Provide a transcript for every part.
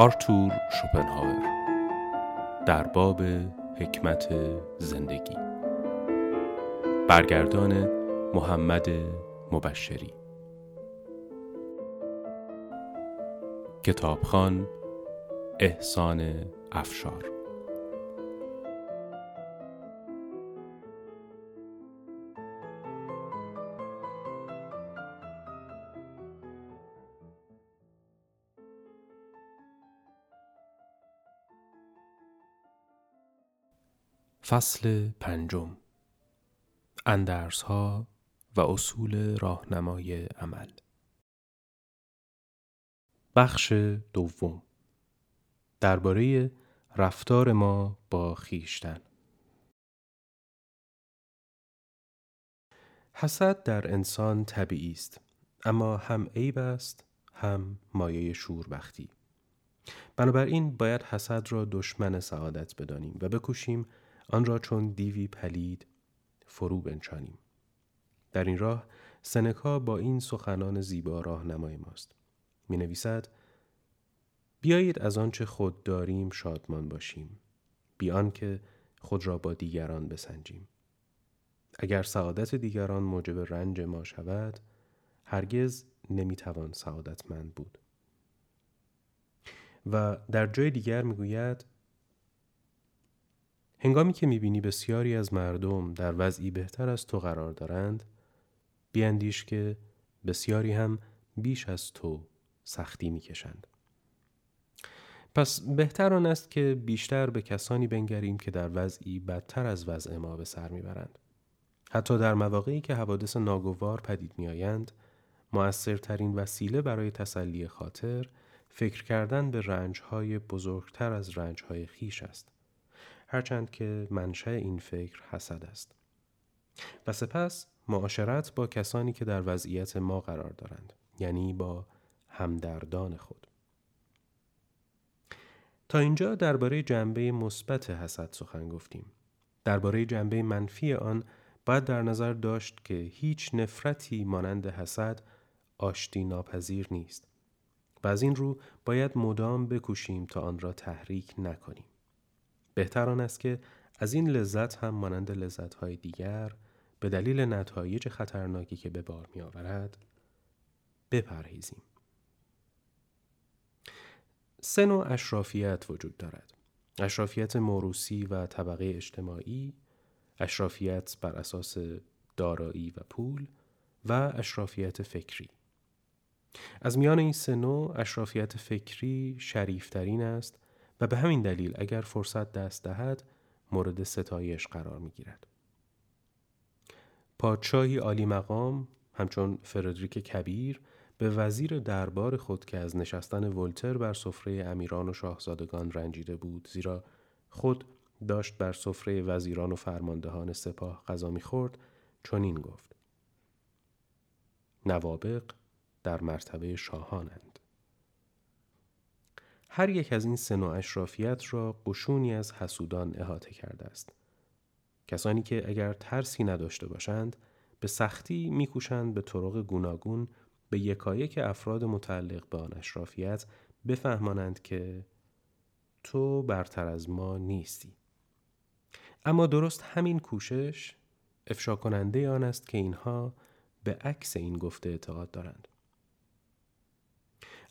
آرتور شوپنهاور در باب حکمت زندگی. برگردان محمد مبشری. کتابخان احسان افشار. فصل پنجم. اندرس ها و اصول راهنمای عمل. بخش دوم. درباره رفتار ما با خیشتن. حسد در انسان طبیعی است اما هم عیب است هم مایه شوربختی. بنابراین باید حسد را دشمن سعادت بدانیم و بکوشیم آن را چون دیوی پلید فرو بنشانیم. در این راه سنکا با این سخنان زیبا راهنمای ماست. می نویسد بیایید از آنچه خود داریم شادمان باشیم. بیان که خود را با دیگران بسنجیم. اگر سعادت دیگران موجب رنج ما شود هرگز نمی‌توان سعادتمند بود. و در جای دیگر می‌گوید هنگامی که می‌بینی بسیاری از مردم در وضعی بهتر از تو قرار دارند بیاندیش که بسیاری هم بیش از تو سختی می‌کشند. پس بهتر آن است که بیشتر به کسانی بنگریم که در وضعی بدتر از وضع ما به سر می‌برند. حتی در مواقعی که حوادث ناگوار پدید میآیند مؤثرترین وسیله برای تسلی خاطر فکر کردن به رنجهای بزرگتر از رنجهای خیش است. هرچند که منشأ این فکر حسد است. و سپس معاشرت با کسانی که در وضعیت ما قرار دارند یعنی با همدردان خود. تا اینجا درباره جنبه مثبت حسد سخن گفتیم. درباره جنبه منفی آن باید در نظر داشت که هیچ نفرتی مانند حسد آشتی ناپذیر نیست. و از این رو باید مدام بکوشیم تا آن را تحریک نکنیم. بهتر آن است که از این لذت هم مانند لذت های دیگر به دلیل نتایج خطرناکی که به بار می آورد بپرهیزیم. سه نوع اشرافیت وجود دارد. اشرافیت موروسی و طبقه اجتماعی، اشرافیت بر اساس دارایی و پول و اشرافیت فکری. از میان این سه نوع اشرافیت فکری شریفترین است و به همین دلیل اگر فرصت دست دهد مورد ستایش قرار می گیرد. پادشاهی عالی مقام همچون فردریک کبیر به وزیر دربار خود که از نشستن ولتر بر سفره امیران و شاهزادگان رنجیده بود زیرا خود داشت بر سفره وزیران و فرماندهان سپاه غذا می‌خورد چنین گفت نوابق در مرتبه شاهانند هر یک از این سه اشرافیت را قشونی از حسودان احاطه کرده است. کسانی که اگر ترسی نداشته باشند به سختی میکوشند به طرق گوناگون به یکایک افراد متعلق به آن اشرافیت بفهمانند که تو برتر از ما نیستی. اما درست همین کوشش افشا کننده آن است که اینها به عکس این گفته اعتقاد دارند.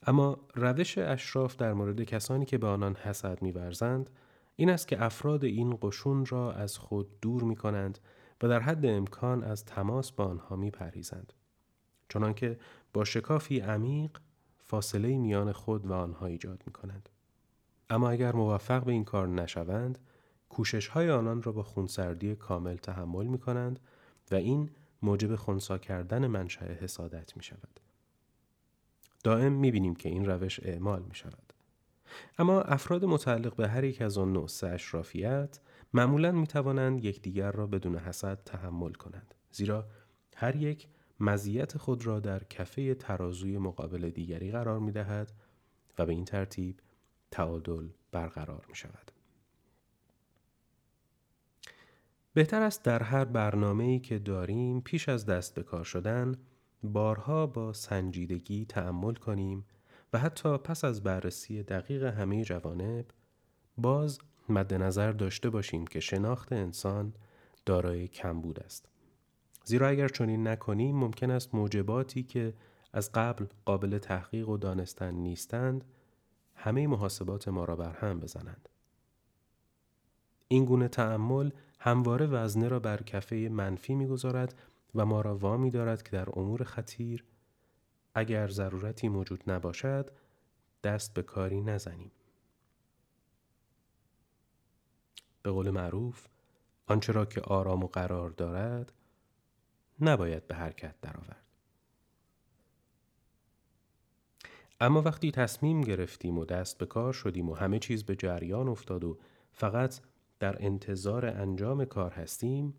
اما روش اشراف در مورد کسانی که به آنان حسد میورزند این است که افراد این قشون را از خود دور می کنند و در حد امکان از تماس با آنها می پریزند. چنانکه با شکافی عمیق فاصله میان خود و آنها ایجاد می کنند. اما اگر موفق به این کار نشوند، کوشش های آنان را با خونسردی کامل تحمل می کنند و این موجب خونسا کردن منشأ حسادت می شود. دائم می‌بینیم که این روش اعمال می شود. اما افراد متعلق به هر یک از آن نوع اشرافیت معمولا می توانند یکدیگر را بدون حسد تحمل کنند زیرا هر یک مزیت خود را در کفه ترازوی مقابل دیگری قرار می دهد و به این ترتیب تعادل برقرار می شود. بهتر است در هر برنامه ای که داریم پیش از دست به کار شدن بارها با سنجیدگی تأمل کنیم و حتی پس از بررسی دقیق همه جوانب باز مد نظر داشته باشیم که شناخت انسان دارای کمبود است. زیرا اگر چنین نکنیم ممکن است موجباتی که از قبل قابل تحقیق و دانستن نیستند همه محاسبات ما را بر هم بزنند. این گونه تعمل همواره وزنه را بر کفه منفی می‌گذارد و ما را وامی دارد که در امور خطیر اگر ضرورتی موجود نباشد دست به کاری نزنیم. به قول معروف آنچه را که آرام و قرار دارد نباید به حرکت درآورد. اما وقتی تصمیم گرفتیم و دست به کار شدیم و همه چیز به جریان افتاد و فقط در انتظار انجام کار هستیم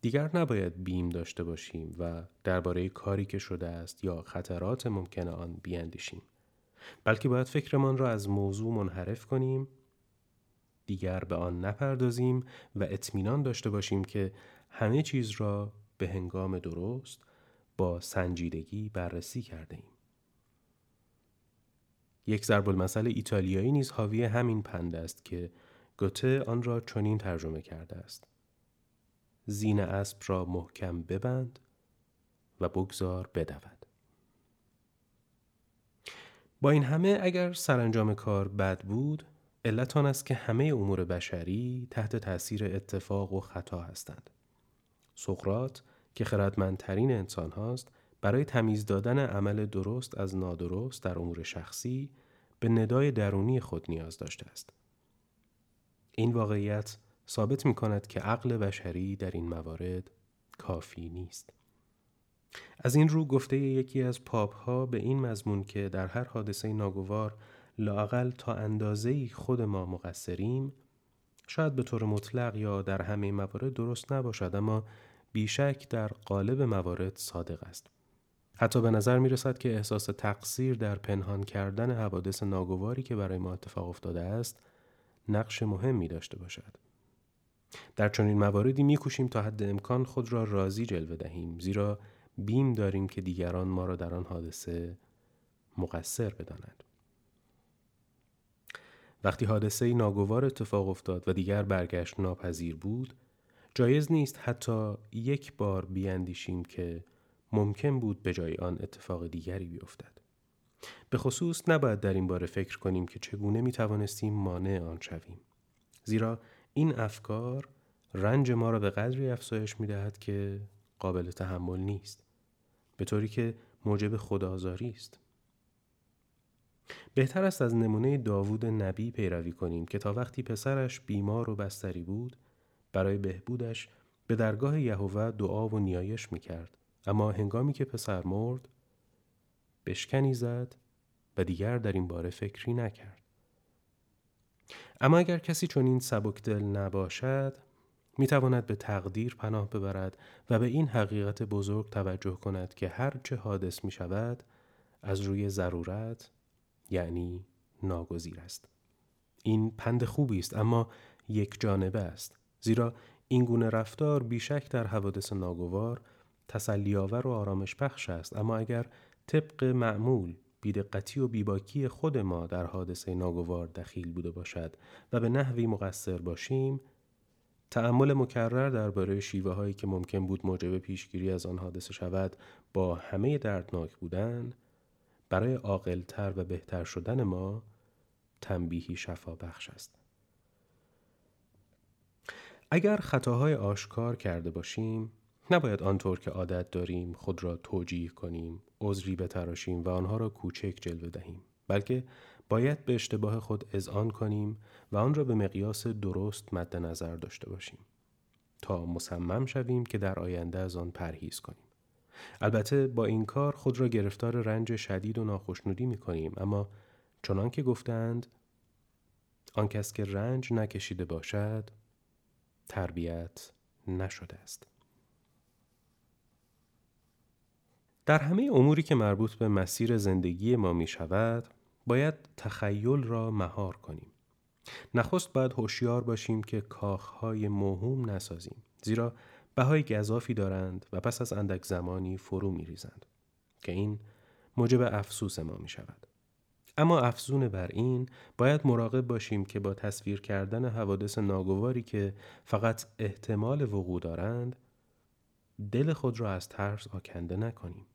دیگر نباید بیم داشته باشیم و درباره کاری که شده است یا خطرات ممکن آن بیاندیشیم بلکه باید فکرمان را از موضوع منحرف کنیم دیگر به آن نپردازیم و اطمینان داشته باشیم که همه چیز را به هنگام درست با سنجیدگی بررسی کرده ایم. یک ضرب المثل ایتالیایی نیز حاوی همین پند است که گوته آن را چنین ترجمه کرده است. زین اسب را محکم ببند و بگذار بدود. با این همه اگر سرانجام کار بد بود علت آن است که همه امور بشری تحت تاثیر اتفاق و خطا هستند. سقرات که خردمندترین انسان هاست برای تمیز دادن عمل درست از نادرست در امور شخصی به ندای درونی خود نیاز داشته است. این واقعیت ثابت می کند که عقل بشری در این موارد کافی نیست. از این رو گفته یکی از پاپ ها به این مضمون که در هر حادثه ناگوار لاقل تا اندازه‌ای خود ما مقصریم شاید به طور مطلق یا در همه موارد درست نباشد اما بیشک در قالب موارد صادق است. حتی به نظر می رسد که احساس تقصیر در پنهان کردن حوادث ناگواری که برای ما اتفاق افتاده است نقش مهمی داشته باشد. در چنین مواردی میکوشیم تا حد امکان خود را راضی جلوه دهیم زیرا بیم داریم که دیگران ما را در آن حادثه مقصر بدانند. وقتی حادثه ناگوار اتفاق افتاد و دیگر برگشت ناپذیر بود جایز نیست حتی یک بار بیاندیشیم که ممکن بود به جای آن اتفاق دیگری بیفتد. به خصوص نباید در این باره فکر کنیم که چگونه می توانستیم مانع آن شویم. زیرا این افکار رنج ما را به قدری افزایش می دهد که قابل تحمل نیست. به طوری که موجب خدازاری است. بهتر است از نمونه داوود نبی پیروی کنیم که تا وقتی پسرش بیمار و بستری بود برای بهبودش به درگاه یهوه دعا و نیایش می‌کرد اما هنگامی که پسر مرد بشکنی زد و دیگر در این باره فکری نکرد اما اگر کسی چون این سبکدل نباشد می تواند به تقدیر پناه ببرد و به این حقیقت بزرگ توجه کند که هر چه حادث می شود از روی ضرورت یعنی ناگزیر است. این پند خوبی است اما یک جانبه است. زیرا این گونه رفتار بیشک در حوادث ناگوار تسلیاور و آرامش بخش است. اما اگر طبق معمول بیدقتی و بیباکی خود ما در حادثه ناگوار دخیل بوده باشد و به نحوی مقصر باشیم تعمل مکرر درباره شیوه هایی که ممکن بود موجب پیشگیری از آن حادثه شود با همه دردناک بودن برای عاقلتر و بهتر شدن ما تنبیهی شفا بخش است. اگر خطاهای آشکار کرده باشیم نباید آنطور که عادت داریم خود را توجیه کنیم عذری بتراشیم و آنها را کوچک جلوه دهیم. بلکه باید به اشتباه خود اذعان کنیم و آن را به مقیاس درست مد نظر داشته باشیم. تا مصمم شویم که در آینده از آن پرهیز کنیم. البته با این کار خود را گرفتار رنج شدید و ناخشنودی می کنیم اما چنان که گفتند آن کس که رنج نکشیده باشد تربیت نشده است. در همه اموری که مربوط به مسیر زندگی ما می شود باید تخیل را مهار کنیم نخست باید هوشیار باشیم که کاخهای موهوم نسازیم زیرا بهای گذافی دارند و پس از اندک زمانی فرو می ریزند که این موجب افسوس ما می شود. اما افزون بر این باید مراقب باشیم که با تصویر کردن حوادث ناگواری که فقط احتمال وقوع دارند دل خود را از ترس آکنده نکنیم.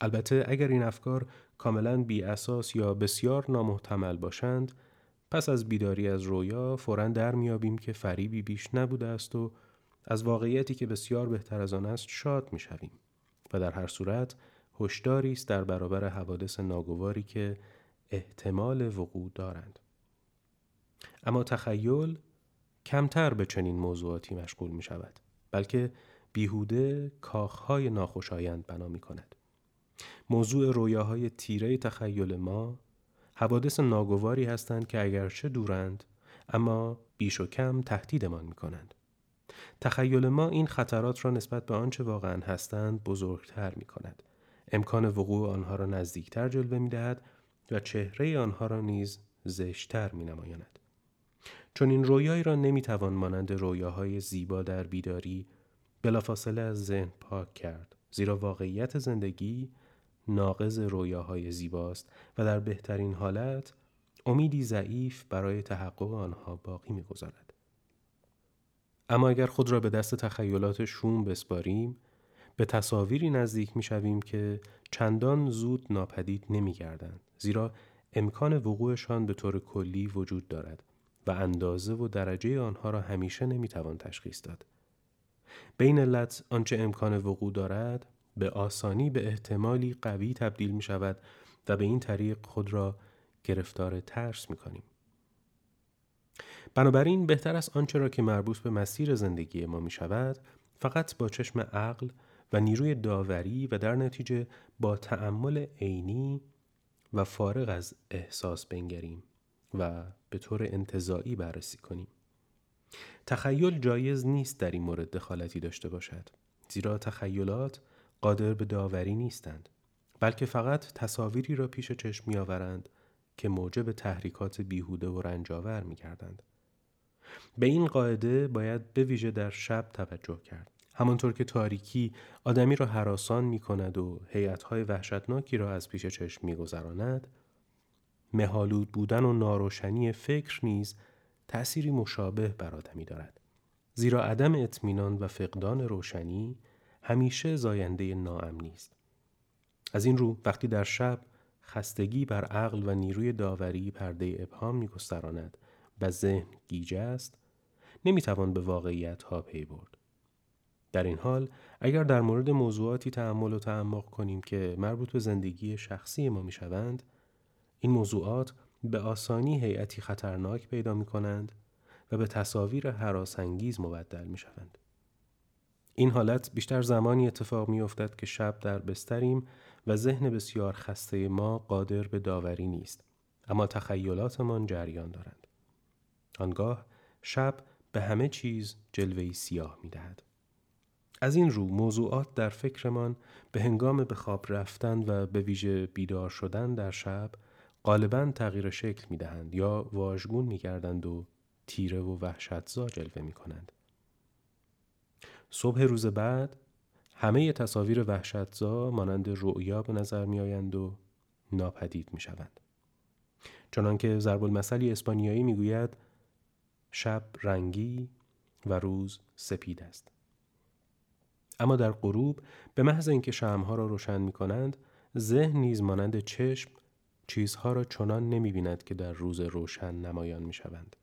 البته اگر این افکار کاملا بی اساس یا بسیار نامحتمل باشند پس از بیداری از رویا فورا در میابیم که فریبی بیش نبوده است و از واقعیتی که بسیار بهتر از آن است شاد می‌شویم. و در هر صورت هشداری است در برابر حوادث ناگواری که احتمال وقوع دارند. اما تخیل کمتر به چنین موضوعاتی مشغول می شود بلکه بیهوده کاخهای ناخوشایند بنا می کند موضوع رویاهای تیره تخیل ما حوادث ناگواری هستند که اگرچه دورند اما بیش و کم تهدیدمان می کنند. تخیل ما این خطرات را نسبت به آنچه واقعا هستند بزرگتر می کند. امکان وقوع آنها را نزدیکتر جلوه می دهد و چهره آنها را نیز زشتر می نمایاند. چون این رویایی را نمی توان مانند رویاهای زیبا در بیداری بلافاصله از ذهن پاک کرد زیرا واقعیت زندگی ناقض رویاهای زیباست و در بهترین حالت امیدی ضعیف برای تحقق آنها باقی می‌گذارد اما اگر خود را به دست تخیلات شوم بسپاریم به تصاویری نزدیک می‌شویم که چندان زود ناپدید نمیگردند زیرا امکان وقوعشان به طور کلی وجود دارد و اندازه و درجه آنها را همیشه نمی‌توان تشخیص داد. بین علت آنچه امکان وقوع دارد به آسانی به احتمالی قوی تبدیل می شود و به این طریق خود را گرفتار ترس می کنیم. بنابراین بهتر است آنچه را که مربوط به مسیر زندگی ما می شود فقط با چشم عقل و نیروی داوری و در نتیجه با تأمل عینی و فارغ از احساس بنگریم و به طور انتظایی بررسی کنیم. تخیل جایز نیست در این مورد دخالتی داشته باشد زیرا تخیلات قادر به داوری نیستند بلکه فقط تصاویری را پیش چشم می آورند که موجب تحریکات بیهوده و رنجاور می گردند. به این قاعده باید به ویژه در شب توجه کرد. همانطور که تاریکی آدمی را حراسان می کند و حیاتهای وحشتناکی را از پیش چشم می گذراند، مهالود بودن و ناروشنی فکر نیز تأثیری مشابه بر آدمی دارد. زیرا عدم اطمینان و فقدان روشنی همیشه زاینده ناامنی است. از این رو وقتی در شب خستگی بر عقل و نیروی داوری پرده ابهام میگستراند و ذهن گیجه است نمی‌توان به واقعیت ها پی برد در این حال اگر در مورد موضوعاتی تحمل و تعمق کنیم که مربوط به زندگی شخصی ما می‌شوند این موضوعات به آسانی هیئتی خطرناک پیدا می کنند و به تصاویر حراسانگیز مبدل می شوند. این حالت بیشتر زمانی اتفاق می افتد که شب در بستریم و ذهن بسیار خسته ما قادر به داوری نیست اما تخیلاتمان جریان دارند. آنگاه شب به همه چیز جلوه سیاه می دهد. از این رو موضوعات در فکرمان به هنگام به خواب رفتن و به ویژه بیدار شدن در شب غالبا تغییر شکل می دهند یا واژگون می گردند و تیره و وحشتزا جلوه می کنند. صبح روز بعد همه تصاویر وحشتزا مانند رؤیا به نظر می آیند و ناپدید می شوند. چنانکه ضرب المثلی اسپانیایی می گوید شب رنگی و روز سپید است. اما در غروب به محض اینکه شمها را روشن می کنند ذهن نیز مانند چشم چیزها را چنان نمی بیند که در روز روشن نمایان می شوند.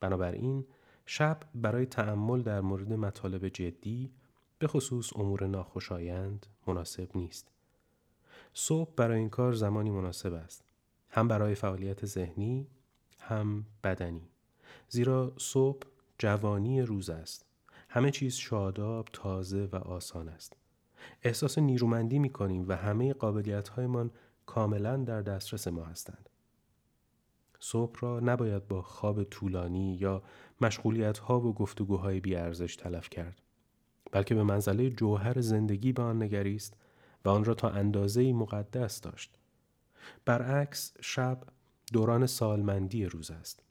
بنابراین شب برای تأمل در مورد مطالب جدی به خصوص امور ناخوشایند مناسب نیست. صبح برای این کار زمانی مناسب است. هم برای فعالیت ذهنی هم بدنی. زیرا صبح جوانی روز است. همه چیز شاداب، تازه و آسان است. احساس نیرومندی می کنیم و همه قابلیت هایمان کاملا در دسترس ما هستند. صبح را نباید با خواب طولانی یا مشغولیت ها و گفتگوهای بیارزش تلف کرد بلکه به منزله جوهر زندگی به آن نگریست و آن را تا اندازه مقدس داشت. برعکس شب دوران سالمندی روز است.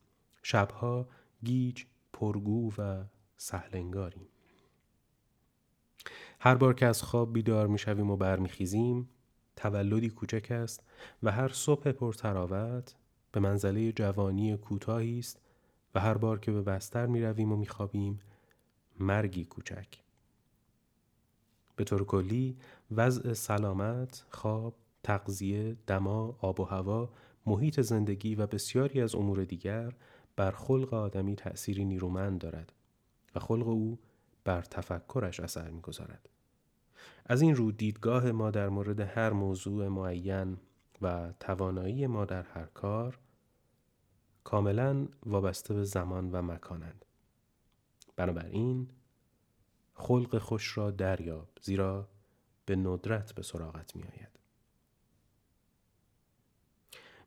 شبها گیج پرگو و سهلنگاریم. هر بار که از خواب بیدار می شویم و برمیخیزیم تولدی کوچک است و هر صبح پرتراوت به منزله جوانی کوتاهی است و هر بار که به بستر می رویم و می خوابیم مرگی کوچک به طور کلی وضع سلامت، خواب، تغذیه، دما، آب و هوا، محیط زندگی و بسیاری از امور دیگر بر خلق آدمی تأثیری نیرومند دارد و خلق او بر تفکرش اثر می‌گذارد. از این رو دیدگاه ما در مورد هر موضوع معین و توانایی ما در هر کار کاملا وابسته به زمان و مکانند. بنابراین خلق خوش را دریاب زیرا به ندرت به سراغت می آید.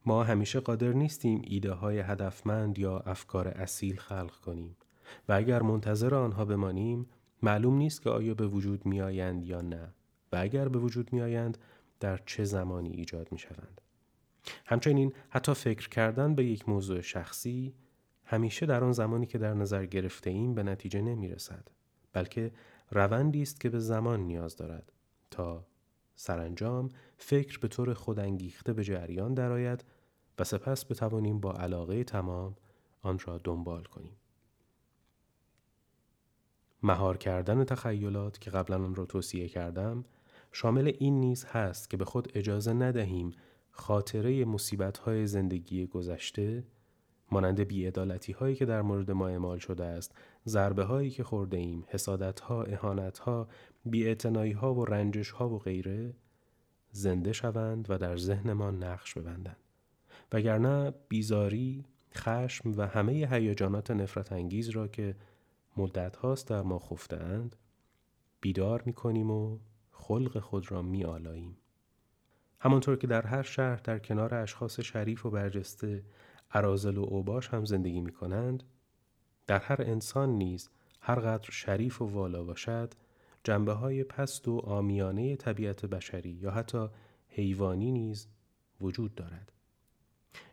ما همیشه قادر نیستیم ایده های هدفمند یا افکار اصیل خلق کنیم و اگر منتظر آنها بمانیم معلوم نیست که آیا به وجود می آیند یا نه و اگر به وجود می آیند در چه زمانی ایجاد می شوند. همچنین حتی فکر کردن به یک موضوع شخصی همیشه در آن زمانی که در نظر گرفته ایم به نتیجه نمی رسد بلکه روندی است که به زمان نیاز دارد تا سرانجام فکر به طور خودانگیخته به جریان درآید و سپس بتوانیم با علاقه تمام آن را دنبال کنیم. مهار کردن تخیلات که قبلا آن را توصیه کردم شامل این نیز هست که به خود اجازه ندهیم خاطره مصیبت های زندگی گذشته مانند بیعدالتی هایی که در مورد ما اعمال شده است ضربه هایی که خورده ایم حسادت ها اهانت ها ها و رنجش ها و غیره زنده شوند و در ذهنمان نقش ببندند وگرنه بیزاری خشم و همه هیجانات نفرت انگیز را که مدت هاست در ما خفته اند بیدار می کنیم و خلق خود را می آلاییم. همانطور که در هر شهر در کنار اشخاص شریف و برجسته عرازل و اوباش هم زندگی می کنند در هر انسان نیز هر قدر شریف و والا باشد جنبه های پست و آمیانه طبیعت بشری یا حتی حیوانی نیز وجود دارد.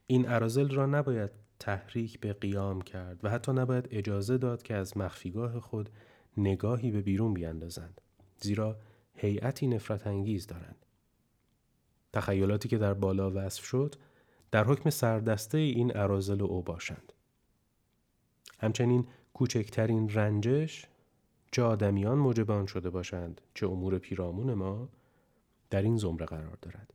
این عرازل را نباید تحریک به قیام کرد و حتی نباید اجازه داد که از مخفیگاه خود نگاهی به بیرون بیاندازند زیرا هیئتی نفرت انگیز دارند تخیلاتی که در بالا وصف شد در حکم سردسته این عرازل و او باشند همچنین کوچکترین رنجش چه آدمیان موجب شده باشند چه امور پیرامون ما در این زمره قرار دارد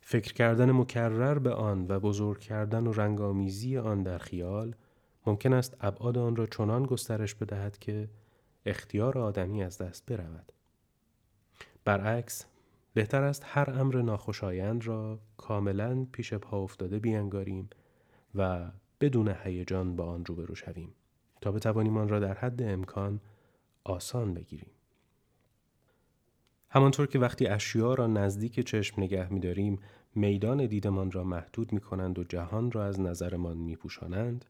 فکر کردن مکرر به آن و بزرگ کردن و رنگامیزی آن در خیال ممکن است ابعاد آن را چنان گسترش بدهد که اختیار آدمی از دست برود. برعکس بهتر است هر امر ناخوشایند را کاملا پیش پا افتاده بیانگاریم و بدون هیجان با آن روبرو شویم تا بتوانیم آن را در حد امکان آسان بگیریم. همانطور که وقتی اشیا را نزدیک چشم نگه می داریم میدان دیدمان را محدود می کنند و جهان را از نظرمان می پوشانند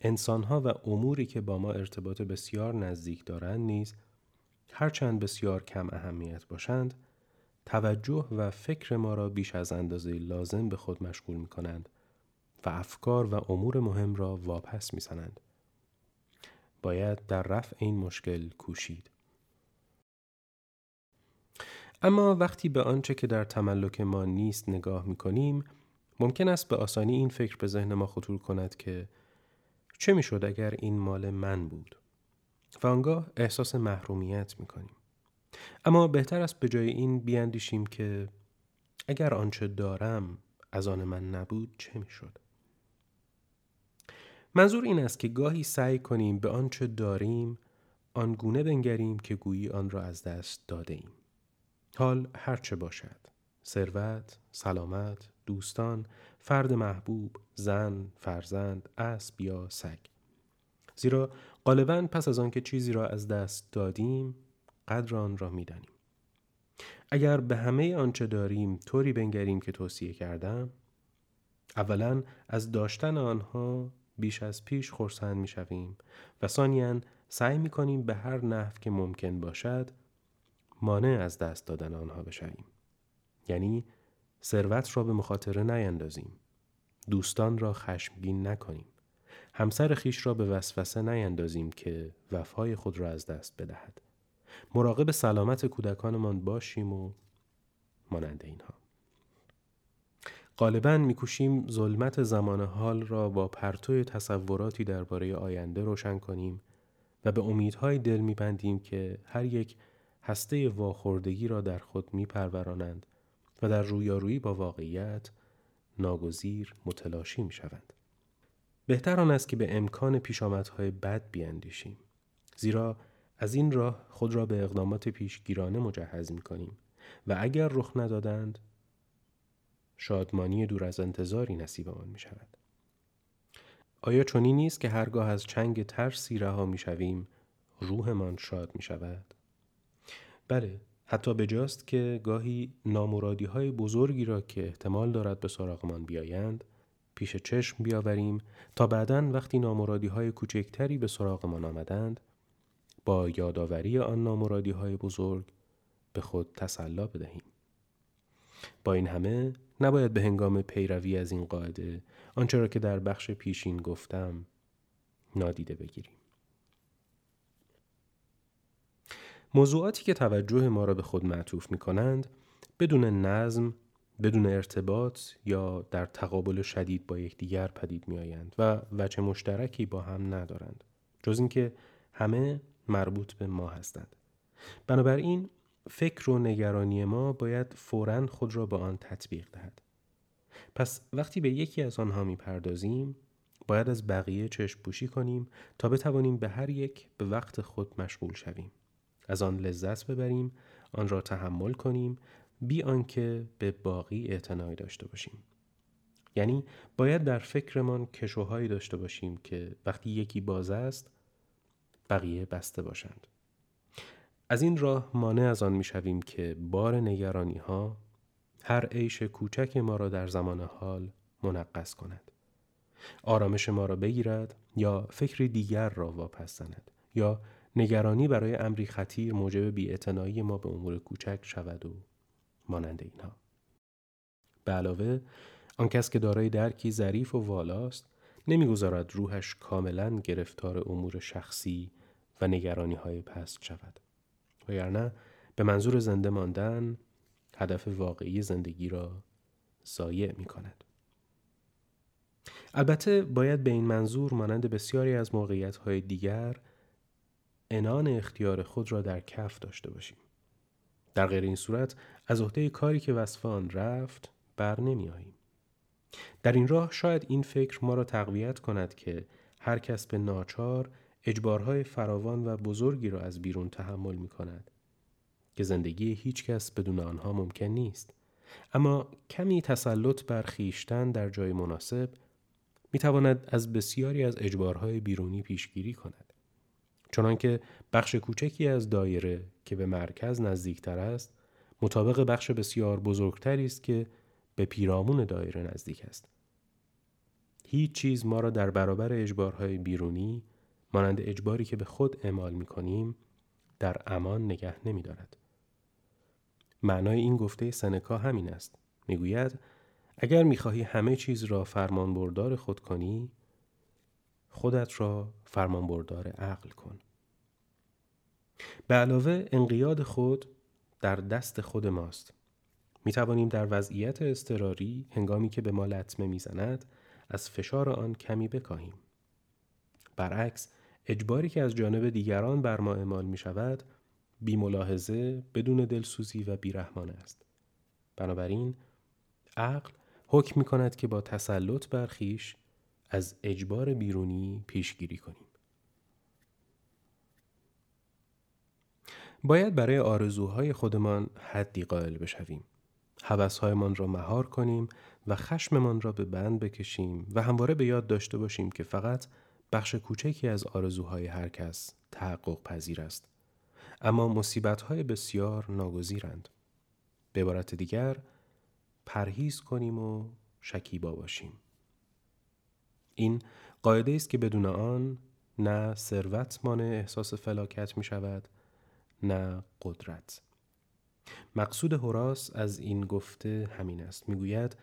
انسانها و اموری که با ما ارتباط بسیار نزدیک دارند نیز هرچند بسیار کم اهمیت باشند توجه و فکر ما را بیش از اندازه لازم به خود مشغول می کنند و افکار و امور مهم را واپس می سنند. باید در رفع این مشکل کوشید. اما وقتی به آنچه که در تملک ما نیست نگاه می کنیم ممکن است به آسانی این فکر به ذهن ما خطور کند که چه می شد اگر این مال من بود و آنگاه احساس محرومیت می کنیم. اما بهتر است به جای این بیاندیشیم که اگر آنچه دارم از آن من نبود چه می شد؟ منظور این است که گاهی سعی کنیم به آنچه داریم آنگونه بنگریم که گویی آن را از دست داده ایم. حال هرچه باشد ثروت سلامت دوستان فرد محبوب زن فرزند اسب یا سگ زیرا غالبا پس از آنکه چیزی را از دست دادیم قدر آن را می‌دانیم. اگر به همه آنچه داریم طوری بنگریم که توصیه کردم اولا از داشتن آنها بیش از پیش خورسند می شویم و ثانیا سعی می کنیم به هر نحو که ممکن باشد مانع از دست دادن آنها بشویم. یعنی ثروت را به مخاطره نیندازیم. دوستان را خشمگین نکنیم. همسر خیش را به وسوسه نیندازیم که وفای خود را از دست بدهد. مراقب سلامت کودکانمان باشیم و مانند اینها غالبا میکوشیم ظلمت زمان حال را با پرتو تصوراتی درباره آینده روشن کنیم و به امیدهای دل میبندیم که هر یک هسته واخوردگی را در خود میپرورانند و در رویارویی با واقعیت ناگزیر متلاشی می‌شوند. بهتر آن است که به امکان پیشامدهای بد بیاندیشیم زیرا از این راه خود را به اقدامات پیشگیرانه مجهز می کنیم و اگر رخ ندادند شادمانی دور از انتظاری نصیبمان می شود. آیا چنین نیست که هرگاه از چنگ ترسی رها می شویم روحمان شاد می شود؟ بله حتی بجاست که گاهی نامرادی های بزرگی را که احتمال دارد به سراغمان بیایند پیش چشم بیاوریم تا بعدا وقتی نامرادی های کوچکتری به سراغمان آمدند با یادآوری آن نامرادی های بزرگ به خود تسلا بدهیم. با این همه نباید به هنگام پیروی از این قاعده آنچه را که در بخش پیشین گفتم نادیده بگیریم. موضوعاتی که توجه ما را به خود معطوف می کنند بدون نظم، بدون ارتباط یا در تقابل شدید با یکدیگر پدید می آیند و وجه مشترکی با هم ندارند. جز اینکه همه مربوط به ما هستند. بنابراین فکر و نگرانی ما باید فورا خود را به آن تطبیق دهد. پس وقتی به یکی از آنها می پردازیم باید از بقیه چشم پوشی کنیم تا بتوانیم به هر یک به وقت خود مشغول شویم. از آن لذت ببریم، آن را تحمل کنیم بی آنکه به باقی اعتنایی داشته باشیم. یعنی باید در فکرمان کشوهایی داشته باشیم که وقتی یکی باز است بقیه بسته باشند. از این راه مانع از آن می‌شویم که بار نگرانی ها هر عیش کوچک ما را در زمان حال منقص کند. آرامش ما را بگیرد یا فکر دیگر را واپس زند یا نگرانی برای امری خطیر موجب بیاعتنایی ما به امور کوچک شود و مانند اینها. به علاوه آن کس که دارای درکی ظریف و والاست نمی‌گذارد روحش کاملا گرفتار امور شخصی و نگرانی های پست شود. وگرنه به منظور زنده ماندن هدف واقعی زندگی را ضایع می کند. البته باید به این منظور مانند بسیاری از موقعیت های دیگر انان اختیار خود را در کف داشته باشیم. در غیر این صورت از عهده کاری که وصف آن رفت بر نمی آییم. در این راه شاید این فکر ما را تقویت کند که هر کس به ناچار اجبارهای فراوان و بزرگی را از بیرون تحمل می کند که زندگی هیچ کس بدون آنها ممکن نیست. اما کمی تسلط بر خیشتن در جای مناسب می تواند از بسیاری از اجبارهای بیرونی پیشگیری کند. چنانکه بخش کوچکی از دایره که به مرکز نزدیکتر است مطابق بخش بسیار بزرگتری است که به پیرامون دایره نزدیک است. هیچ چیز ما را در برابر اجبارهای بیرونی مانند اجباری که به خود اعمال می کنیم در امان نگه نمی دارد. معنای این گفته سنکا همین است. می‌گوید اگر می‌خواهی همه چیز را فرمان بردار خود کنی خودت را فرمان بردار عقل کن. به علاوه انقیاد خود در دست خود ماست. می توانیم در وضعیت اضطراری هنگامی که به ما لطمه می‌زند از فشار آن کمی بکاهیم. برعکس اجباری که از جانب دیگران بر ما اعمال می شود بی ملاحظه بدون دلسوزی و بیرحمانه است. بنابراین عقل حکم می کند که با تسلط بر خیش از اجبار بیرونی پیشگیری کنیم. باید برای آرزوهای خودمان حدی قائل بشویم. حوثهایمان را مهار کنیم و خشممان را به بند بکشیم و همواره به یاد داشته باشیم که فقط بخش کوچکی از آرزوهای هر کس تحقق پذیر است. اما مصیبتهای بسیار ناگزیرند. به عبارت دیگر پرهیز کنیم و شکیبا باشیم. این قاعده است که بدون آن نه ثروت مانع احساس فلاکت می شود نه قدرت. مقصود هوراس از این گفته همین است. می‌گوید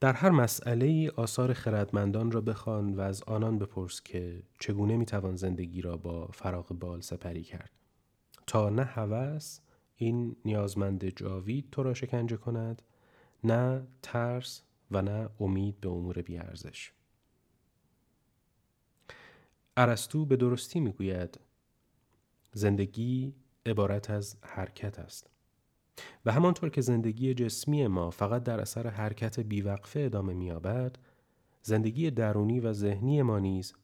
در هر مسئله ای آثار خردمندان را بخوان و از آنان بپرس که چگونه می‌توان زندگی را با فراغ بال سپری کرد. تا نه هوس این نیازمند جاوید تو را شکنجه کند نه ترس و نه امید به امور بیارزش. ارسطو به درستی می‌گوید زندگی عبارت از حرکت است. و همانطور که زندگی جسمی ما فقط در اثر حرکت بیوقفه ادامه مییابد زندگی درونی و ذهنی ما نیز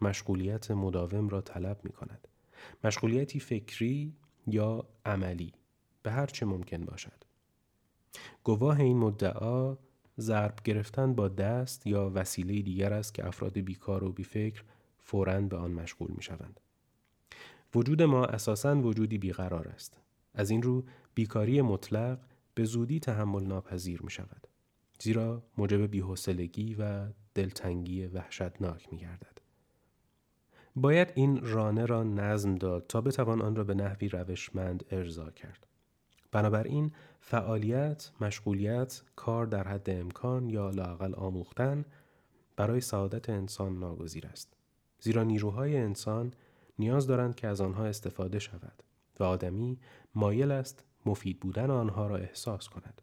مشغولیت مداوم را طلب می کند. مشغولیتی فکری یا عملی به هر چه ممکن باشد. گواه این مدعا ضرب گرفتن با دست یا وسیله دیگر است که افراد بیکار و بیفکر فوراً به آن مشغول می شوند. وجود ما اساساً وجودی بیقرار است. از این رو بیکاری مطلق به زودی تحمل ناپذیر می شود. زیرا موجب بیحسلگی و دلتنگی وحشتناک می گردد. باید این رانه را نظم داد تا بتوان آن را به نحوی روشمند ارضا کرد. بنابراین فعالیت، مشغولیت، کار در حد امکان یا لاقل آموختن برای سعادت انسان ناگزیر است. زیرا نیروهای انسان نیاز دارند که از آنها استفاده شود و آدمی مایل است مفید بودن آنها را احساس کند.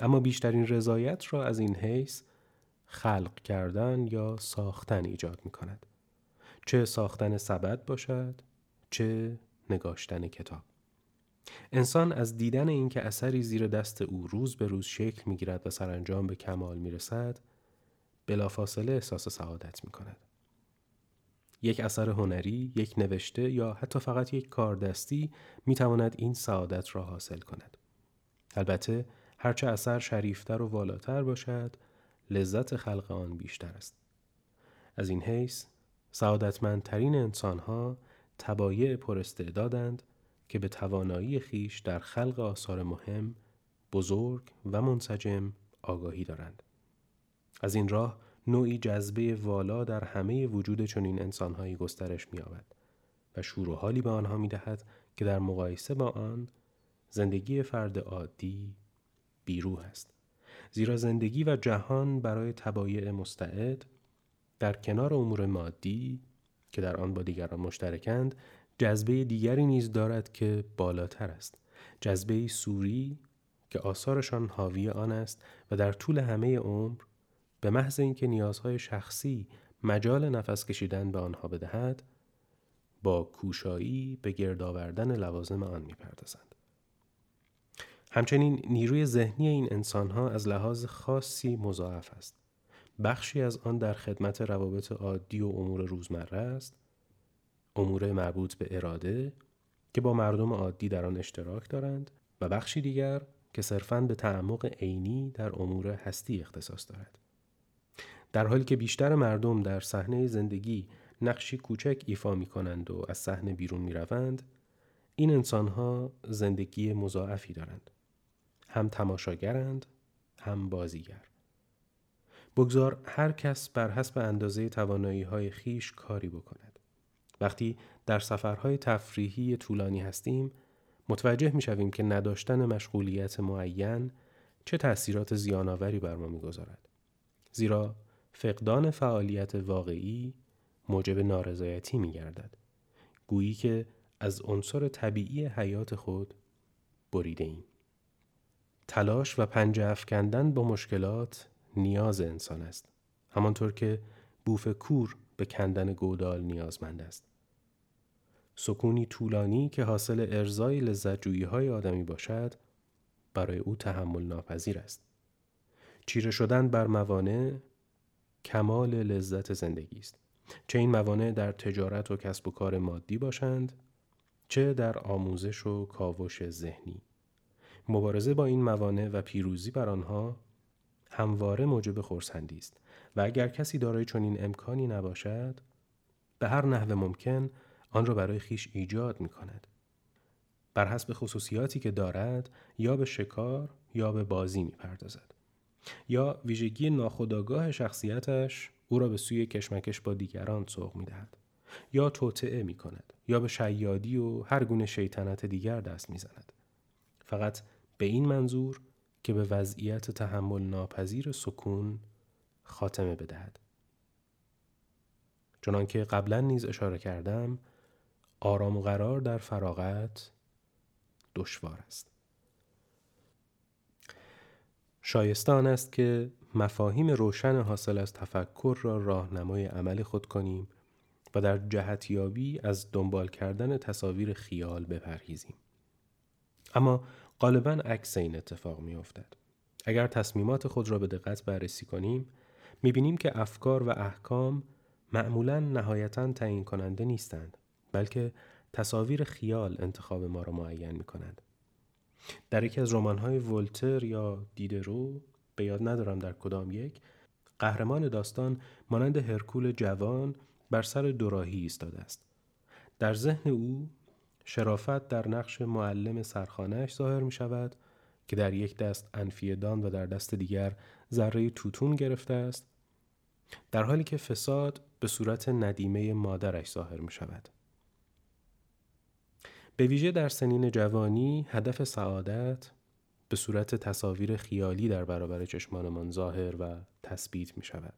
اما بیشترین رضایت را از این حیث خلق کردن یا ساختن ایجاد می کند. چه ساختن سبد باشد چه نگاشتن کتاب انسان از دیدن اینکه اثری زیر دست او روز به روز شکل می گیرد و سرانجام به کمال می رسد بلافاصله احساس سعادت می کند. یک اثر هنری، یک نوشته یا حتی فقط یک کار دستی می تواند این سعادت را حاصل کند. البته هرچه اثر شریفتر و والاتر باشد لذت خلق آن بیشتر است. از این حیث سعادتمندترین انسانها تبایع پراستعدادند که به توانایی خیش در خلق آثار مهم، بزرگ و منسجم آگاهی دارند. از این راه نوعی جذبه والا در همه وجود چنین انسانهایی گسترش می‌یابد و شور و حالی به آنها می‌دهد که در مقایسه با آن زندگی فرد عادی بیروح است. زیرا زندگی و جهان برای تبایع مستعد در کنار امور مادی که در آن با دیگران مشترکند جذبه دیگری نیز دارد که بالاتر است جذبه سوری که آثارشان حاوی آن است و در طول همه عمر به محض اینکه نیازهای شخصی مجال نفس کشیدن به آنها بدهد با کوشایی به گرد آوردن لوازم آن می‌پردازند همچنین نیروی ذهنی این انسانها از لحاظ خاصی مضاعف است. بخشی از آن در خدمت روابط عادی و امور روزمره است امور مربوط به اراده که با مردم عادی در آن اشتراک دارند و بخشی دیگر که صرفاً به تعمق عینی در امور هستی اختصاص دارد. در حالی که بیشتر مردم در صحنه زندگی نقشی کوچک ایفا می کنند و از صحنه بیرون می روند این انسانها زندگی مضاعفی دارند هم تماشاگرند هم بازیگر بگذار هر کس بر حسب اندازه توانایی های خیش کاری بکند. وقتی در سفرهای تفریحی طولانی هستیم متوجه می شویم که نداشتن مشغولیت معین چه تأثیرات زیانآوری بر ما می‌گذارد. زیرا فقدان فعالیت واقعی موجب نارضایتی می گردد. گویی که از عنصر طبیعی حیات خود بریده ایم. تلاش و پنجه افکندن با مشکلات نیاز انسان است همانطور که بوف کور به کندن گودال نیازمند است سکونی طولانی که حاصل ارزای لذت های آدمی باشد برای او تحمل ناپذیر است چیره شدن بر موانع کمال لذت زندگی است چه این موانع در تجارت و کسب و کار مادی باشند چه در آموزش و کاوش ذهنی مبارزه با این موانع و پیروزی بر آنها همواره موجب خورسندی است و اگر کسی دارای چنین امکانی نباشد به هر نحو ممکن آن را برای خیش ایجاد می کند. بر حسب خصوصیاتی که دارد یا به شکار یا به بازی می پردازد. یا ویژگی ناخودآگاه شخصیتش او را به سوی کشمکش با دیگران سوق می دهد. یا توطعه می کند یا به شیادی و هر گونه شیطنت دیگر دست می زند. فقط به این منظور که به وضعیت تحمل ناپذیر سکون خاتمه بدهد. چنانکه قبلا نیز اشاره کردم آرام و قرار در فراغت دشوار است. شایستان است که مفاهیم روشن حاصل از تفکر را راهنمای عمل خود کنیم و در جهتیابی از دنبال کردن تصاویر خیال بپرهیزیم. اما غالبا عکس این اتفاق می افتد. اگر تصمیمات خود را به دقت بررسی کنیم می بینیم که افکار و احکام معمولا نهایتا تعیین کننده نیستند بلکه تصاویر خیال انتخاب ما را معین می کنند. در یکی از رمان‌های ولتر یا دیدرو به یاد ندارم در کدام یک قهرمان داستان مانند هرکول جوان بر سر دوراهی ایستاده است در ذهن او شرافت در نقش معلم سرخانهش ظاهر می شود که در یک دست انفیدان و در دست دیگر ذره توتون گرفته است در حالی که فساد به صورت ندیمه مادرش ظاهر می شود. به ویژه در سنین جوانی هدف سعادت به صورت تصاویر خیالی در برابر چشمانمان ظاهر و تثبیت می شود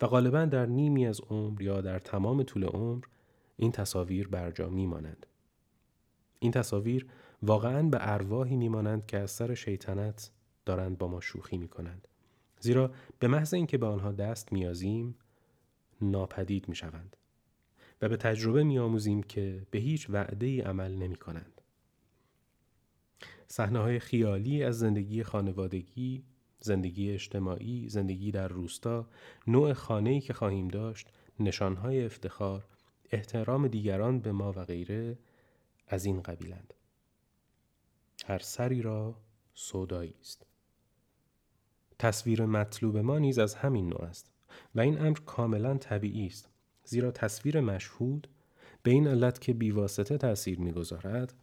و غالبا در نیمی از عمر یا در تمام طول عمر این تصاویر برجا می مانند. این تصاویر واقعا به ارواحی می مانند که از سر شیطنت دارند با ما شوخی می کنند. زیرا به محض اینکه به آنها دست میازیم ناپدید می شوند و به تجربه می آموزیم که به هیچ وعده ای عمل نمی کنند. صحنه های خیالی از زندگی خانوادگی، زندگی اجتماعی، زندگی در روستا، نوع خانه‌ای که خواهیم داشت، نشانهای افتخار، احترام دیگران به ما و غیره از این قبیلند. هر سری را سودایی است. تصویر مطلوب ما نیز از همین نوع است و این امر کاملا طبیعی است زیرا تصویر مشهود به این علت که بیواسطه تأثیر می‌گذارد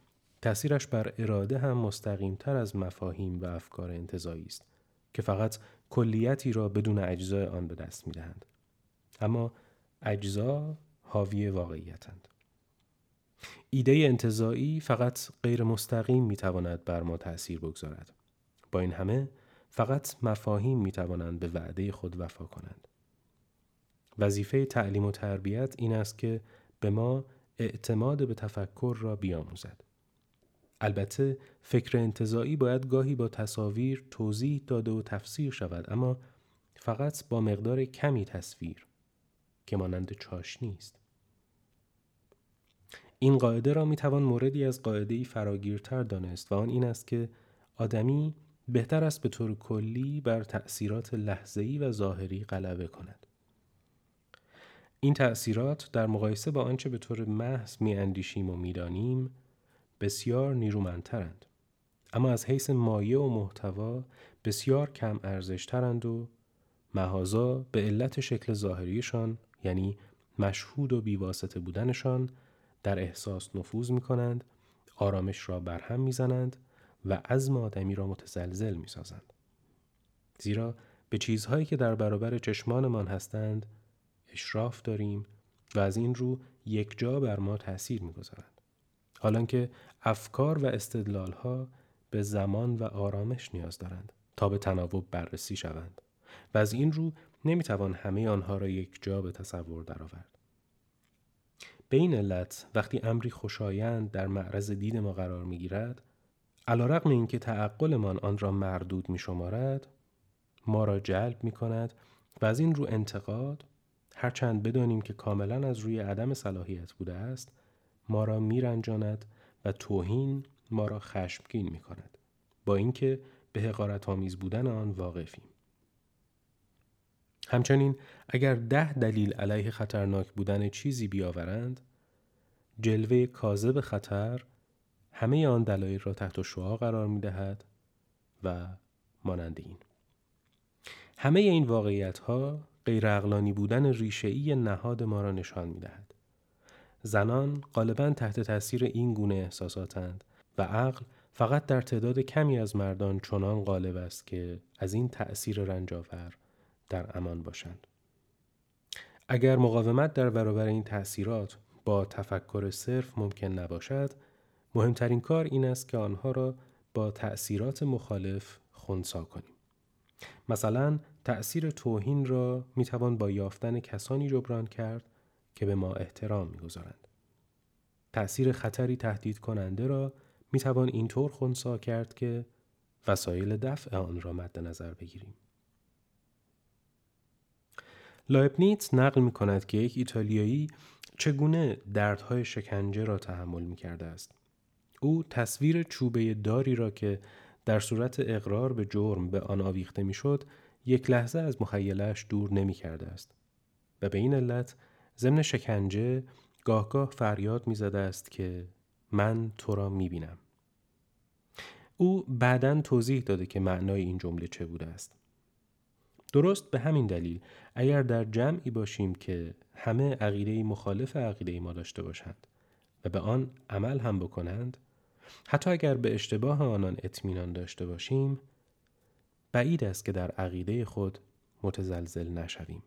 تأثیرش بر اراده هم مستقیم تر از مفاهیم و افکار انتظایی است که فقط کلیتی را بدون اجزای آن به دست می‌دهند. اما اجزا حاوی واقعیتند ایده انتظایی فقط غیر مستقیم می تواند بر ما تأثیر بگذارد. با این همه فقط مفاهیم می توانند به وعده خود وفا کنند. وظیفه تعلیم و تربیت این است که به ما اعتماد به تفکر را بیاموزد. البته فکر انتظایی باید گاهی با تصاویر توضیح داده و تفسیر شود اما فقط با مقدار کمی تصویر که مانند چاش نیست. این قاعده را می توان موردی از قاعده فراگیرتر دانست و آن این است که آدمی بهتر است به طور کلی بر تأثیرات لحظه‌ای و ظاهری غلبه کند. این تأثیرات در مقایسه با آنچه به طور محض می اندیشیم و می‌دانیم بسیار نیرومندترند اما از حیث مایه و محتوا بسیار کم ارزشترند و مهازا به علت شکل ظاهریشان یعنی مشهود و بیواسطه بودنشان در احساس نفوذ می کنند آرامش را برهم می‌زنند و عزم آدمی را متزلزل می سازند. زیرا به چیزهایی که در برابر چشمانمان هستند اشراف داریم و از این رو یک جا بر ما تأثیر می‌گذارند حالا که افکار و استدلال ها به زمان و آرامش نیاز دارند تا به تناوب بررسی شوند و از این رو نمی‌توان همه آنها را یک جا به تصور درآورد. به این علت وقتی امری خوشایند در معرض دید ما قرار می گیرد علا اینکه تعقلمان آن را مردود می شمارد ما را جلب می کند و از این رو انتقاد هرچند بدانیم که کاملا از روی عدم صلاحیت بوده است ما را میرنجاند و توهین ما را خشمگین می کند با اینکه به حقارت آمیز بودن آن واقفیم. همچنین اگر ده دلیل علیه خطرناک بودن چیزی بیاورند جلوه کاذب خطر همه آن دلایل را تحت شعا قرار می دهد و مانند این. همه این واقعیت ها غیر بودن ریشه‌ای نهاد ما را نشان می دهد. زنان غالبا تحت تاثیر این گونه احساساتند و عقل فقط در تعداد کمی از مردان چنان غالب است که از این تأثیر رنجاور در امان باشند. اگر مقاومت در برابر این تأثیرات با تفکر صرف ممکن نباشد، مهمترین کار این است که آنها را با تأثیرات مخالف خونسا کنیم. مثلا تأثیر توهین را می توان با یافتن کسانی جبران کرد که به ما احترام می گذارند. تأثیر خطری تهدید کننده را می توان اینطور خونسا کرد که وسایل دفع آن را مد نظر بگیریم. لایبنیتس نقل می کند که یک ایتالیایی چگونه دردهای شکنجه را تحمل می کرده است. او تصویر چوبه داری را که در صورت اقرار به جرم به آن آویخته می‌شد یک لحظه از مخیلش دور نمی کرده است و به این علت ضمن شکنجه گاهگاه فریاد می زده است که من تو را می بینم. او بعدا توضیح داده که معنای این جمله چه بوده است. درست به همین دلیل اگر در جمعی باشیم که همه عقیده مخالف عقیده ما داشته باشند و به آن عمل هم بکنند حتی اگر به اشتباه آنان اطمینان داشته باشیم بعید است که در عقیده خود متزلزل نشویم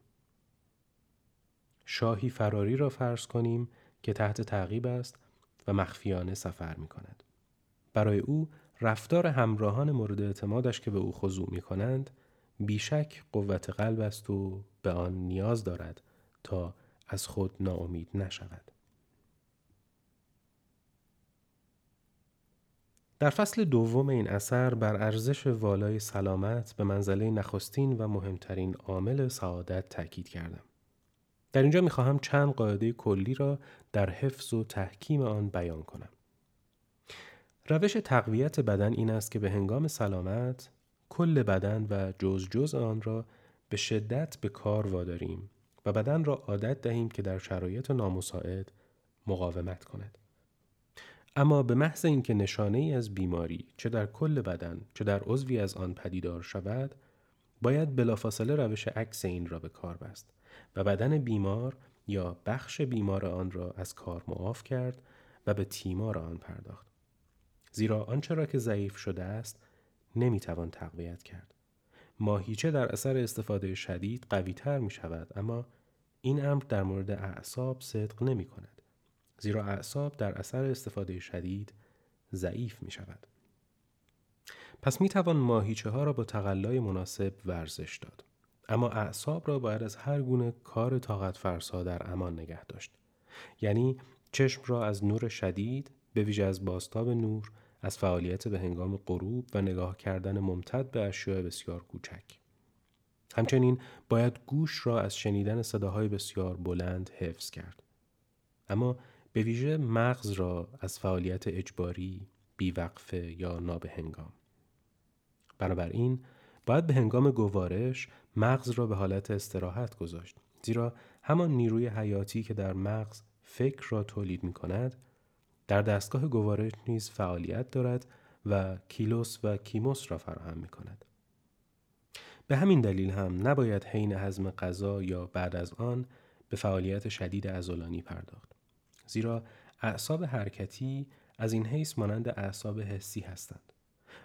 شاهی فراری را فرض کنیم که تحت تعقیب است و مخفیانه سفر می کند. برای او رفتار همراهان مورد اعتمادش که به او خضوع می کنند بیشک قوت قلب است و به آن نیاز دارد تا از خود ناامید نشود. در فصل دوم این اثر بر ارزش والای سلامت به منزله نخستین و مهمترین عامل سعادت تاکید کردم. در اینجا می‌خواهم چند قاعده کلی را در حفظ و تحکیم آن بیان کنم. روش تقویت بدن این است که به هنگام سلامت کل بدن و جز جز آن را به شدت به کار واداریم و بدن را عادت دهیم که در شرایط نامساعد مقاومت کند. اما به محض اینکه نشانه ای از بیماری چه در کل بدن چه در عضوی از آن پدیدار شود باید بلافاصله روش عکس این را به کار بست و بدن بیمار یا بخش بیمار آن را از کار معاف کرد و به تیمار آن پرداخت. زیرا آنچه را که ضعیف شده است نمی‌توان تقویت کرد. ماهیچه در اثر استفاده شدید قوی تر می شود اما این امر در مورد اعصاب صدق نمی کند زیرا اعصاب در اثر استفاده شدید ضعیف می شود. پس می توان ماهیچه ها را با تقلای مناسب ورزش داد. اما اعصاب را باید از هر گونه کار طاقت فرسا در امان نگه داشت. یعنی چشم را از نور شدید به ویژه از باستاب نور از فعالیت به هنگام غروب و نگاه کردن ممتد به اشیاء بسیار کوچک. همچنین باید گوش را از شنیدن صداهای بسیار بلند حفظ کرد. اما به ویژه مغز را از فعالیت اجباری، بیوقفه یا نابهنگام. بنابراین باید به هنگام گوارش مغز را به حالت استراحت گذاشت زیرا همان نیروی حیاتی که در مغز فکر را تولید می کند در دستگاه گوارش نیز فعالیت دارد و کیلوس و کیموس را فراهم می کند. به همین دلیل هم نباید حین هضم غذا یا بعد از آن به فعالیت شدید عضلانی پرداخت. زیرا اعصاب حرکتی از این حیث مانند اعصاب حسی هستند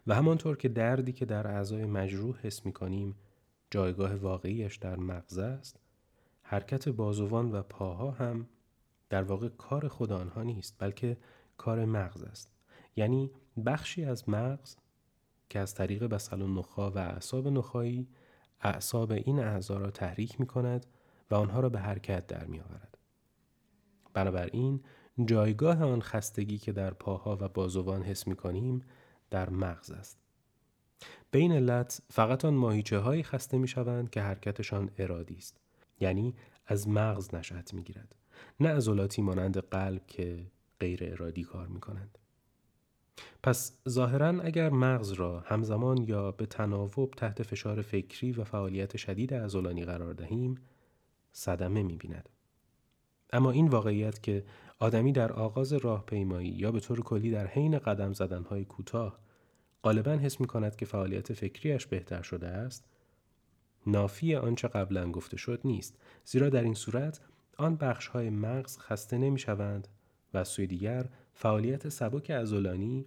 و همانطور که دردی که در اعضای مجروح حس می کنیم جایگاه واقعیش در مغز است حرکت بازوان و پاها هم در واقع کار خود آنها نیست بلکه کار مغز است یعنی بخشی از مغز که از طریق بسل نخا و اعصاب نخایی اعصاب این اعضا را تحریک می کند و آنها را به حرکت در می آورد. بنابراین جایگاه آن خستگی که در پاها و بازوان حس می کنیم در مغز است. به این علت فقط آن ماهیچه هایی خسته می شوند که حرکتشان ارادی است. یعنی از مغز نشأت می گیرد. نه عضلاتی مانند قلب که غیر ارادی کار می کنند. پس ظاهرا اگر مغز را همزمان یا به تناوب تحت فشار فکری و فعالیت شدید عضلانی قرار دهیم صدمه می بیند. اما این واقعیت که آدمی در آغاز راهپیمایی یا به طور کلی در حین قدم زدنهای کوتاه غالبا حس می کند که فعالیت فکریش بهتر شده است نافی آنچه قبلا گفته شد نیست زیرا در این صورت آن بخش های مغز خسته نمی شوند و از سوی دیگر فعالیت سبک ازولانی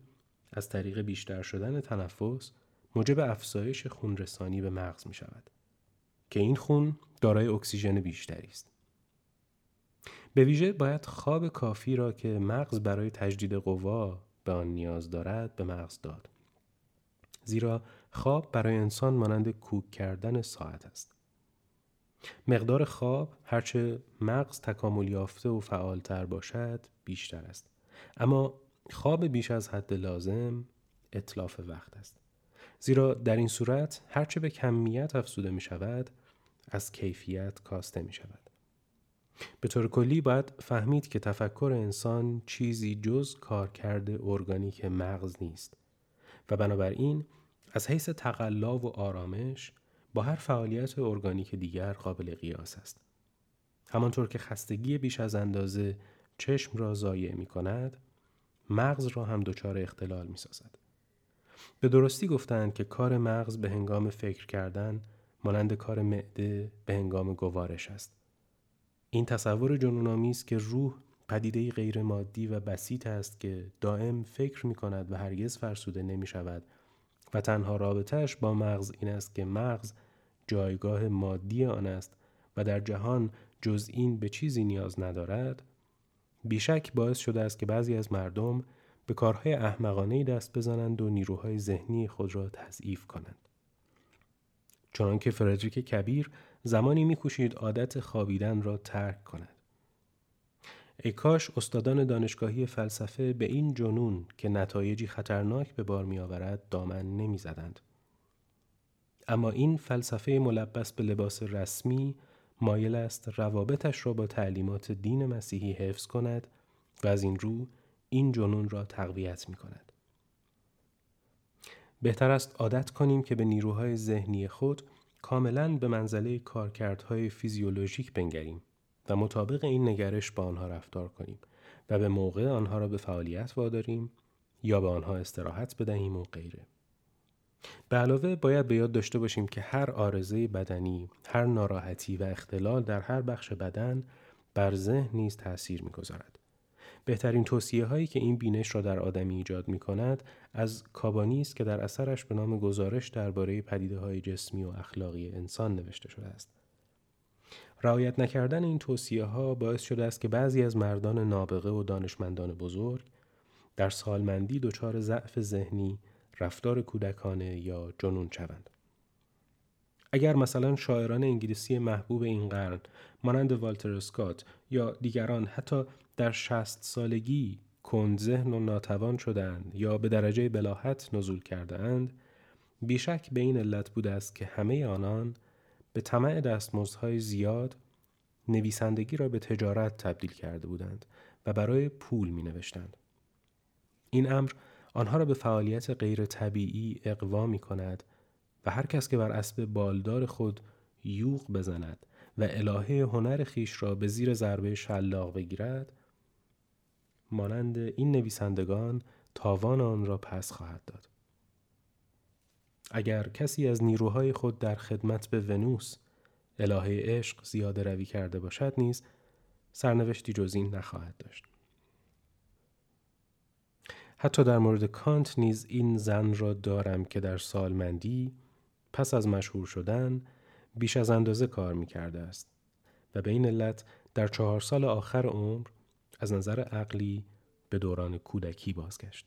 از طریق بیشتر شدن تنفس موجب افزایش خونرسانی به مغز می شود که این خون دارای اکسیژن بیشتری است. به ویژه باید خواب کافی را که مغز برای تجدید قوا به آن نیاز دارد به مغز داد. زیرا خواب برای انسان مانند کوک کردن ساعت است. مقدار خواب هرچه مغز تکامل یافته و فعالتر باشد بیشتر است. اما خواب بیش از حد لازم اطلاف وقت است زیرا در این صورت هرچه به کمیت افزوده می شود از کیفیت کاسته می شود به طور کلی باید فهمید که تفکر انسان چیزی جز کارکرد ارگانیک مغز نیست و بنابراین از حیث تقلا و آرامش با هر فعالیت ارگانیک دیگر قابل قیاس است. همانطور که خستگی بیش از اندازه چشم را ضایع می کند، مغز را هم دچار اختلال می سازد. به درستی گفتند که کار مغز به هنگام فکر کردن مانند کار معده به هنگام گوارش است. این تصور جنونآمیز که روح پدیده غیر مادی و بسیط است که دائم فکر می کند و هرگز فرسوده نمی شود و تنها رابطهش با مغز این است که مغز جایگاه مادی آن است و در جهان جز این به چیزی نیاز ندارد بیشک باعث شده است که بعضی از مردم به کارهای احمقانه دست بزنند و نیروهای ذهنی خود را تضعیف کنند. چنانکه فردریک کبیر زمانی میکوشید عادت خوابیدن را ترک کند ای کاش استادان دانشگاهی فلسفه به این جنون که نتایجی خطرناک به بار می آورد دامن نمی زدند. اما این فلسفه ملبس به لباس رسمی مایل است روابطش را با تعلیمات دین مسیحی حفظ کند و از این رو این جنون را تقویت می کند. بهتر است عادت کنیم که به نیروهای ذهنی خود کاملا به منزله کارکردهای فیزیولوژیک بنگریم و مطابق این نگرش با آنها رفتار کنیم و به موقع آنها را به فعالیت واداریم یا به آنها استراحت بدهیم و غیره. به علاوه باید به یاد داشته باشیم که هر آرزه بدنی، هر ناراحتی و اختلال در هر بخش بدن بر ذهن نیز تأثیر می‌گذارد. بهترین توصیه هایی که این بینش را در آدمی ایجاد می کند از کابانی است که در اثرش به نام گزارش درباره پدیده های جسمی و اخلاقی انسان نوشته شده است. رعایت نکردن این توصیه ها باعث شده است که بعضی از مردان نابغه و دانشمندان بزرگ در سالمندی دچار ضعف ذهنی، رفتار کودکانه یا جنون شوند. اگر مثلا شاعران انگلیسی محبوب این قرن مانند والتر اسکات یا دیگران حتی در شست سالگی کند ذهن و ناتوان شدند یا به درجه بلاحت نزول کرده اند بیشک به این علت بوده است که همه آنان به طمع دستمزدهای زیاد نویسندگی را به تجارت تبدیل کرده بودند و برای پول می نوشتند. این امر آنها را به فعالیت غیر طبیعی اقوا می کند و هر کس که بر اسب بالدار خود یوغ بزند و الهه هنر خیش را به زیر ضربه شلاق بگیرد مانند این نویسندگان تاوان آن را پس خواهد داد. اگر کسی از نیروهای خود در خدمت به ونوس الهه عشق زیاده روی کرده باشد نیز سرنوشتی جز این نخواهد داشت. حتی در مورد کانت نیز این زن را دارم که در سالمندی پس از مشهور شدن بیش از اندازه کار می کرده است و به این علت در چهار سال آخر عمر از نظر عقلی به دوران کودکی بازگشت.